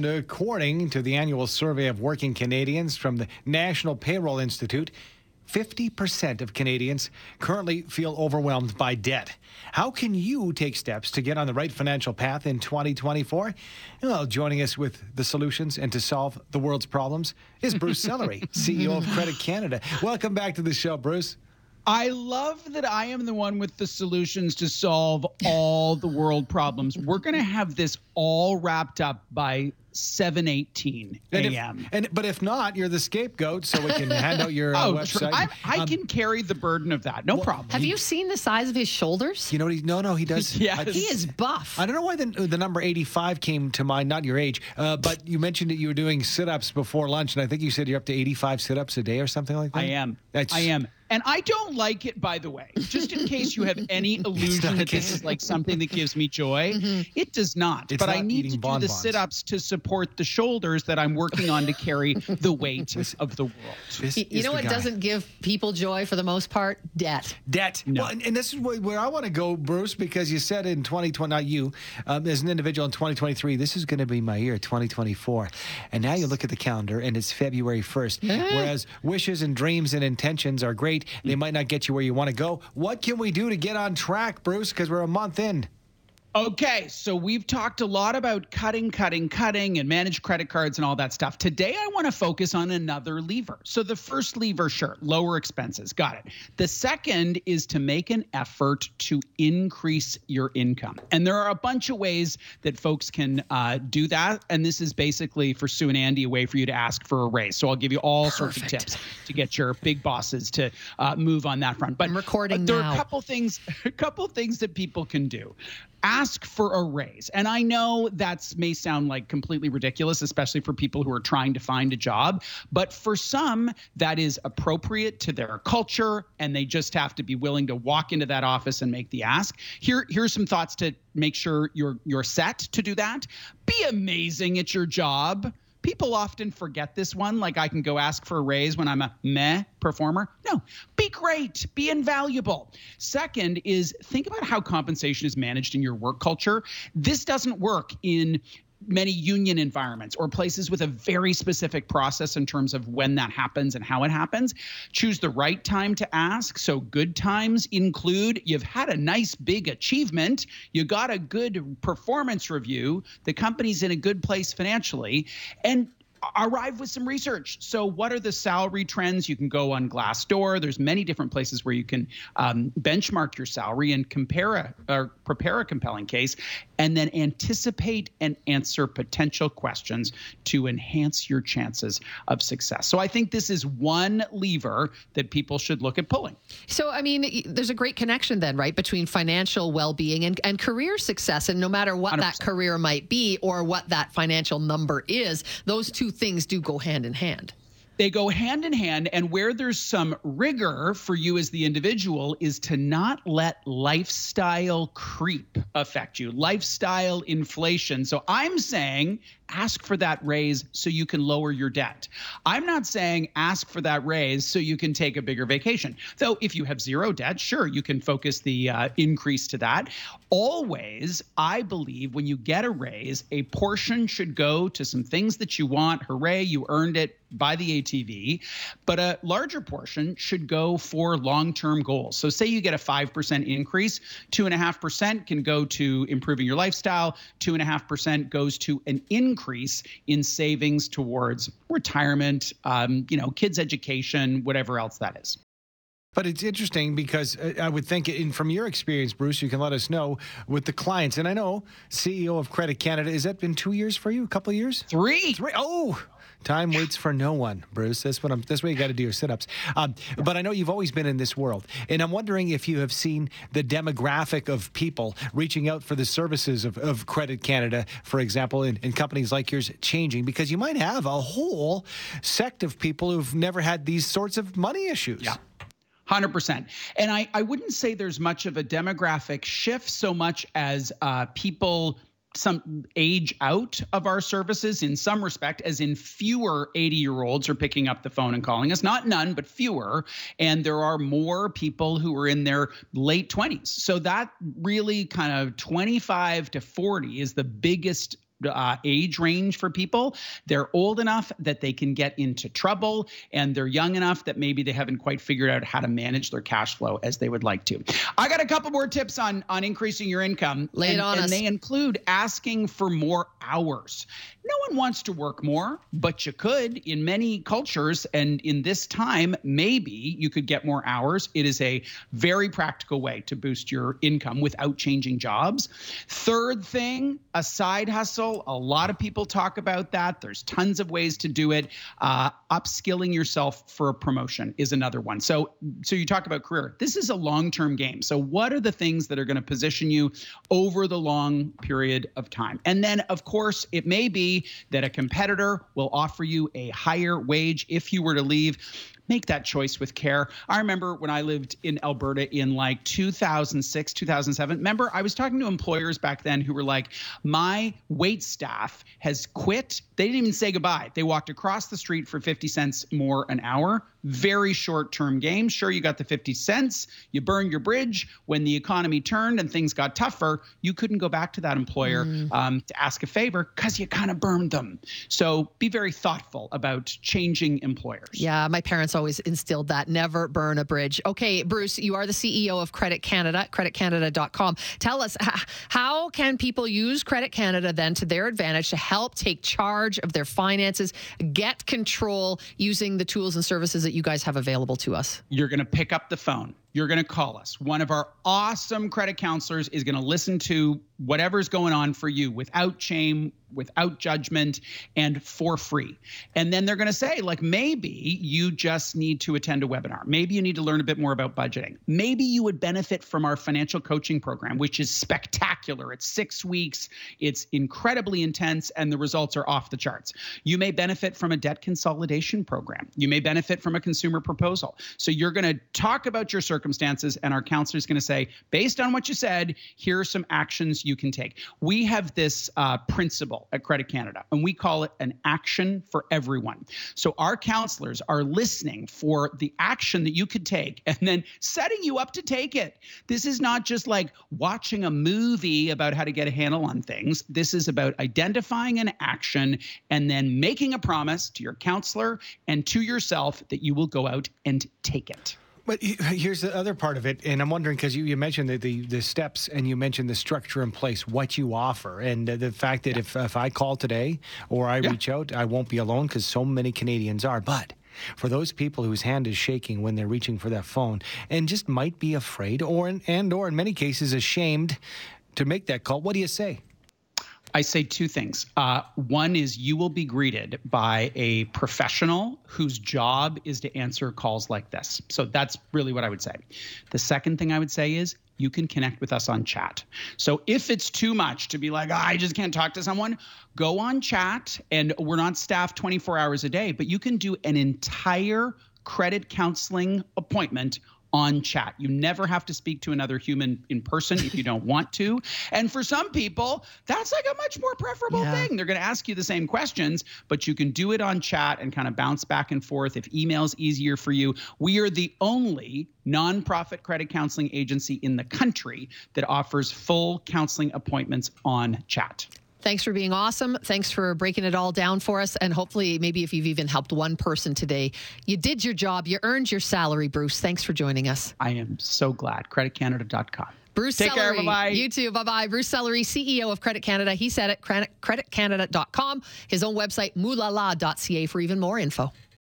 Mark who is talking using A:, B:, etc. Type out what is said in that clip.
A: According to the annual survey of working Canadians from the National Payroll Institute, 50% of Canadians currently feel overwhelmed by debt. How can you take steps to get on the right financial path in 2024? Well, joining us with the solutions and to solve the world's problems is Bruce Sellery, CEO of Credit Canada. Welcome back to the show, Bruce.
B: I love that I am the one with the solutions to solve all the world problems. We're going to have this all wrapped up by 7:18 a.m.
A: And, and, but if not, you're the scapegoat, so we can hand out your uh,
B: oh,
A: website.
B: I, I um, can carry the burden of that, no well, problem.
C: Have you seen the size of his shoulders?
A: You know, he, no, no, he does.
C: yes. he is buff.
A: I don't know why the, the number 85 came to mind. Not your age, uh, but you mentioned that you were doing sit-ups before lunch, and I think you said you're up to 85 sit-ups a day or something like that. I
B: am. That's, I am. And I don't like it, by the way, just in case you have any illusion that this is like something that gives me joy. Mm-hmm. It does not.
A: It's
B: but
A: not
B: I need to do
A: bonbons.
B: the sit ups to support the shoulders that I'm working on to carry the weight of the world.
C: You, you know what guy. doesn't give people joy for the most part? Debt.
A: Debt. No. Well, and, and, this is where I want to go, Bruce, because you said in 2020, not you, um, as an individual in 2023, this is going to be my year, 2024. And now you look at the calendar and it's February 1st. Yeah. Whereas wishes and dreams and intentions are great, they might not get you where you want to go. What can we do to get on track, Bruce? Because we're a month in.
B: Okay, so we've talked a lot about cutting, cutting, cutting, and managed credit cards and all that stuff. Today, I want to focus on another lever. So, the first lever, sure, lower expenses. Got it. The second is to make an effort to increase your income. And there are a bunch of ways that folks can uh, do that. And this is basically for Sue and Andy a way for you to ask for a raise. So, I'll give you all Perfect. sorts of tips to get your big bosses to uh, move on that front.
C: But I'm recording
B: uh, there
C: now.
B: are a couple things, a couple things that people can do ask for a raise. And I know that may sound like completely ridiculous, especially for people who are trying to find a job. But for some, that is appropriate to their culture, and they just have to be willing to walk into that office and make the ask. Here, here's some thoughts to make sure you're you're set to do that. Be amazing at your job people often forget this one. Like I can go ask for a raise when I'm a meh performer. No, be great, be invaluable. Second is think about how compensation is managed in your work culture. This doesn't work in many union environments or places with a very specific process in terms of when that happens and how it happens. Choose the right time to ask. So, good times include you've had a nice big achievement, you got a good performance review, the company's in a good place financially, and arrive with some research. So, what are the salary trends? You can go on Glassdoor. There's many different places where you can um, benchmark your salary and compare a, or prepare a compelling case, and then anticipate and answer potential questions to enhance your chances of success. So, I think this is one lever that people should look at pulling.
C: So, I mean, there's a great connection then, right, between financial well-being and, and career success, and no matter what 100%. that career might be or what that financial number is, those two things do go hand in hand.
B: They go hand in hand and where there's some rigor for you as the individual is to not let lifestyle creep affect you. Lifestyle inflation. So i'm saying ask for that raise so you can lower your debt. I'm not saying ask for that raise so you can take a bigger vacation. Though, if you have zero debt, sure, you can focus the uh, increase to that. Always, I believe when you get a raise, a portion should go to some things that you want. Hooray, you earned it by the ATV. But a larger portion should go for long term goals. So, say you get a 5% increase, 2.5% can go to improving your lifestyle, 2.5% goes to an increase increase in savings towards retirement, um, you know, kids' education, whatever else that is.
A: But it's interesting because uh, I would think, in, from your experience, Bruce, you can let us know with the clients. And I know CEO of Credit Canada, has that been two years for you? A couple of years?
B: Three.
A: Three. Oh, Time waits for no one, Bruce. That's what I'm. That's why you got to do your sit-ups. Um, but I know you've always been in this world, and I'm wondering if you have seen the demographic of people reaching out for the services of, of Credit Canada, for example, in, in companies like yours, changing because you might have a whole sect of people who've never had these sorts of money issues.
B: Yeah. 100%. And I, I wouldn't say there's much of a demographic shift so much as uh, people some age out of our services in some respect, as in fewer 80 year olds are picking up the phone and calling us. Not none, but fewer. And there are more people who are in their late 20s. So that really kind of 25 to 40 is the biggest uh, age range for people. They're old enough that they can get into trouble, and they're young enough that maybe they haven't quite figured out how to manage their cash flow as they would like to. I got a couple more tips on on increasing your income.
C: Lay it
B: and,
C: on
B: and they include asking for more hours. No one wants to work more, but you could in many cultures. And in this time, maybe you could get more hours. It is a very practical way to boost your income without changing jobs. Third thing, a side hustle. A lot of people talk about that. There's tons of ways to do it. Uh, upskilling yourself for a promotion is another one. So, so you talk about career. This is a long-term game. So, what are the things that are going to position you over the long period of time? And then, of course, it may be that a competitor will offer you a higher wage if you were to leave make that choice with care. I remember when I lived in Alberta in like 2006, 2007. Remember, I was talking to employers back then who were like, my wait staff has quit. They didn't even say goodbye. They walked across the street for 50 cents more an hour. Very short term game. Sure, you got the 50 cents, you burned your bridge. When the economy turned and things got tougher, you couldn't go back to that employer um, to ask a favor because you kind of burned them. So be very thoughtful about changing employers.
C: Yeah, my parents always instilled that never burn a bridge. Okay, Bruce, you are the CEO of Credit Canada, creditcanada.com. Tell us how can people use Credit Canada then to their advantage to help take charge of their finances, get control using the tools and services that you guys have available to us?
B: You're going to pick up the phone. You're going to call us. One of our awesome credit counselors is going to listen to whatever's going on for you without shame, without judgment, and for free. And then they're going to say, like, maybe you just need to attend a webinar. Maybe you need to learn a bit more about budgeting. Maybe you would benefit from our financial coaching program, which is spectacular. It's six weeks, it's incredibly intense, and the results are off the charts. You may benefit from a debt consolidation program. You may benefit from a consumer proposal. So you're going to talk about your circumstances, and our counselor is going to say, based on what you said, here are some actions you can take. We have this uh, principle at Credit Canada, and we call it an action for everyone. So our counselors are listening for the action that you could take and then setting you up to take it. This is not just like watching a movie about how to get a handle on things. This is about identifying an action and then making a promise to your counselor and to yourself that you will go out and take it.
A: But here's the other part of it, and I'm wondering because you, you mentioned the, the the steps and you mentioned the structure in place, what you offer, and uh, the fact that if if I call today or I
B: Yeah.
A: reach out, I won't be alone because so many Canadians are. But for those people whose hand is shaking when they're reaching for that phone and just might be afraid or and or in many cases ashamed to make that call, what do you say?
B: I say two things. Uh, one is you will be greeted by a professional whose job is to answer calls like this. So that's really what I would say. The second thing I would say is you can connect with us on chat. So if it's too much to be like, "Ah, I just can't talk to someone, go on chat. And we're not staffed 24 hours a day, but you can do an entire credit counseling appointment on chat. You never have to speak to another human in person if you don't want to. And for some people, that's like a much more preferable
C: Yeah.
B: thing. They're going to ask you the same questions, but you can do it on chat and kind of bounce back and forth if email's easier for you. We are the only nonprofit credit counseling agency in the country that offers full counseling appointments on chat.
C: Thanks for being awesome. Thanks for breaking it all down for us. And hopefully, maybe if you've even helped one person today, you did your job. You earned your salary, Bruce. Thanks for joining us.
B: I am so glad. CreditCanada.com.
C: Bruce
B: Take care,
C: Sellery.
B: bye-bye.
C: You too. Bye bye. Bruce Sellery, CEO of Credit Canada. He said it, credit- creditcanada.com. His own website, moolala.ca for even more info.